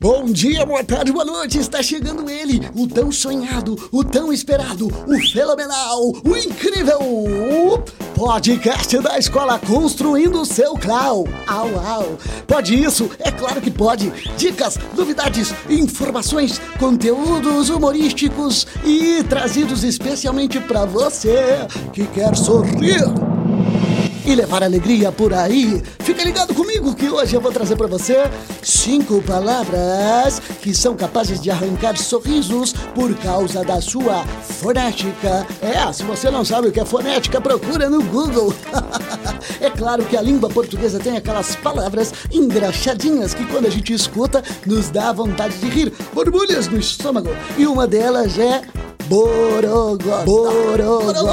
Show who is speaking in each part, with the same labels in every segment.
Speaker 1: Bom dia, boa tarde, boa noite. Está chegando ele, o tão sonhado, o tão esperado, o fenomenal, o incrível podcast da escola Construindo o Seu Clau. Au, au. Pode isso? É claro que pode. Dicas, novidades, informações, conteúdos humorísticos e trazidos especialmente para você que quer sorrir e levar alegria por aí. Fica ligado comigo que hoje eu vou trazer para você cinco palavras que são capazes de arrancar sorrisos por causa da sua fonética. É, se você não sabe o que é fonética, procura no Google. é claro que a língua portuguesa tem aquelas palavras engraxadinhas que quando a gente escuta nos dá vontade de rir, borbulhas no estômago. E uma delas é Borogodó. Borogodó.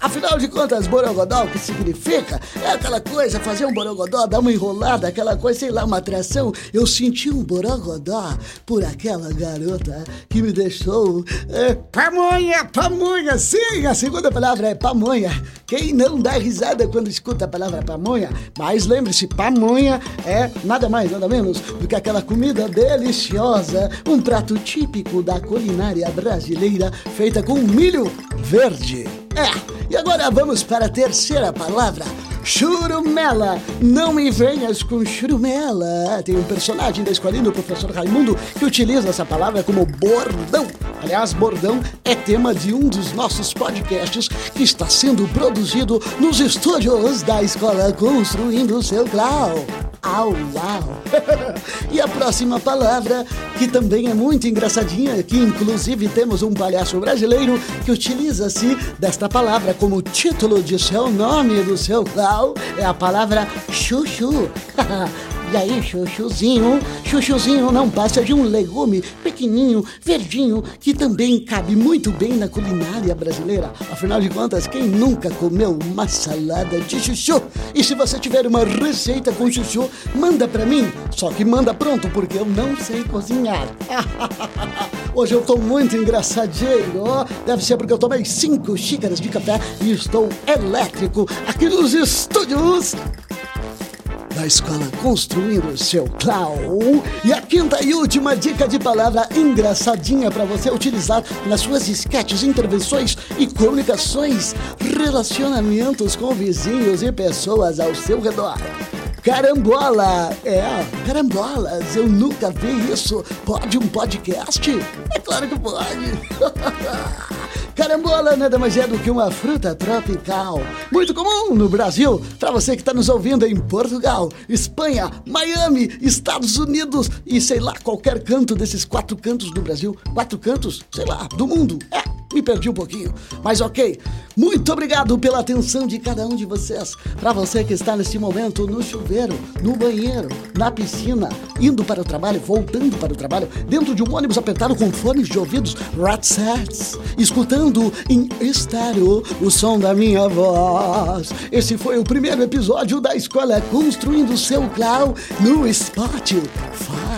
Speaker 1: Afinal de contas, borogodó, o que significa? É aquela coisa, fazer um borogodó, dar uma enrolada, aquela coisa, sei lá, uma atração. Eu senti um borogodó por aquela garota que me deixou é, pamonha, pamonha. Sim, a segunda palavra é pamonha. Quem não dá risada quando escuta a palavra pamonha? Mas lembre-se, pamonha é nada mais, nada menos do que aquela comida deliciosa, um prato típico da culinária brasileira feita com milho verde. É, e agora vamos para a terceira palavra. Churumela, não me venhas com churumela. Tem um personagem da escolinha do professor Raimundo que utiliza essa palavra como bordão. Aliás, bordão é tema de um dos nossos podcasts que está sendo produzido nos estúdios da escola Construindo o Seu Clau. Au, au. e a próxima palavra, que também é muito engraçadinha, que inclusive temos um palhaço brasileiro que utiliza-se desta palavra como título de seu nome do seu clau, é a palavra chuchu. E aí, chuchuzinho? Chuchuzinho não passa de um legume pequenininho, verdinho, que também cabe muito bem na culinária brasileira. Afinal de contas, quem nunca comeu uma salada de chuchu? E se você tiver uma receita com chuchu, manda pra mim. Só que manda pronto, porque eu não sei cozinhar. Hoje eu tô muito engraçadinho. Deve ser porque eu tomei cinco xícaras de café e estou elétrico aqui nos estúdios da escola Construindo Seu Clau. E a quinta e última dica de palavra engraçadinha para você utilizar nas suas esquetes, intervenções e comunicações, relacionamentos com vizinhos e pessoas ao seu redor. Carambola! É, carambolas, eu nunca vi isso. Pode um podcast? É claro que pode. Carambola nada mais é do que uma fruta tropical, muito comum no Brasil, para você que está nos ouvindo em Portugal, Espanha, Miami, Estados Unidos e sei lá, qualquer canto desses quatro cantos do Brasil. Quatro cantos, sei lá, do mundo. É, me perdi um pouquinho, mas ok. Muito obrigado pela atenção de cada um de vocês. Para você que está neste momento no chuveiro, no banheiro, na piscina, indo para o trabalho, voltando para o trabalho, dentro de um ônibus apertado com fones de ouvidos, rat sets, escutando em estéreo o som da minha voz. Esse foi o primeiro episódio da Escola Construindo Seu Clau no Spotify.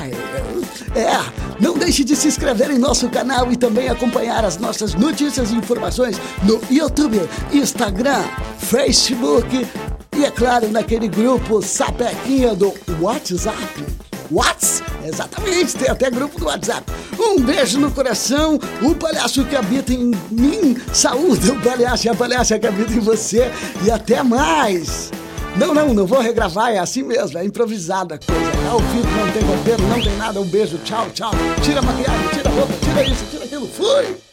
Speaker 1: É, não deixe de se inscrever em nosso canal e também acompanhar as nossas notícias e informações no YouTube, Instagram, Facebook e, é claro, naquele grupo sapequinha do WhatsApp. Whats? Exatamente, tem até grupo do WhatsApp. Um beijo no coração, o palhaço que habita em mim, saúde o palhaço e a palhaça que habita em você e até mais! Não, não, não vou regravar, é assim mesmo, é improvisada a coisa. É ao vivo, não tem roteiro, não tem nada. Um beijo, tchau, tchau. Tira a maquiagem, tira a roupa, tira isso, tira aquilo. Fui!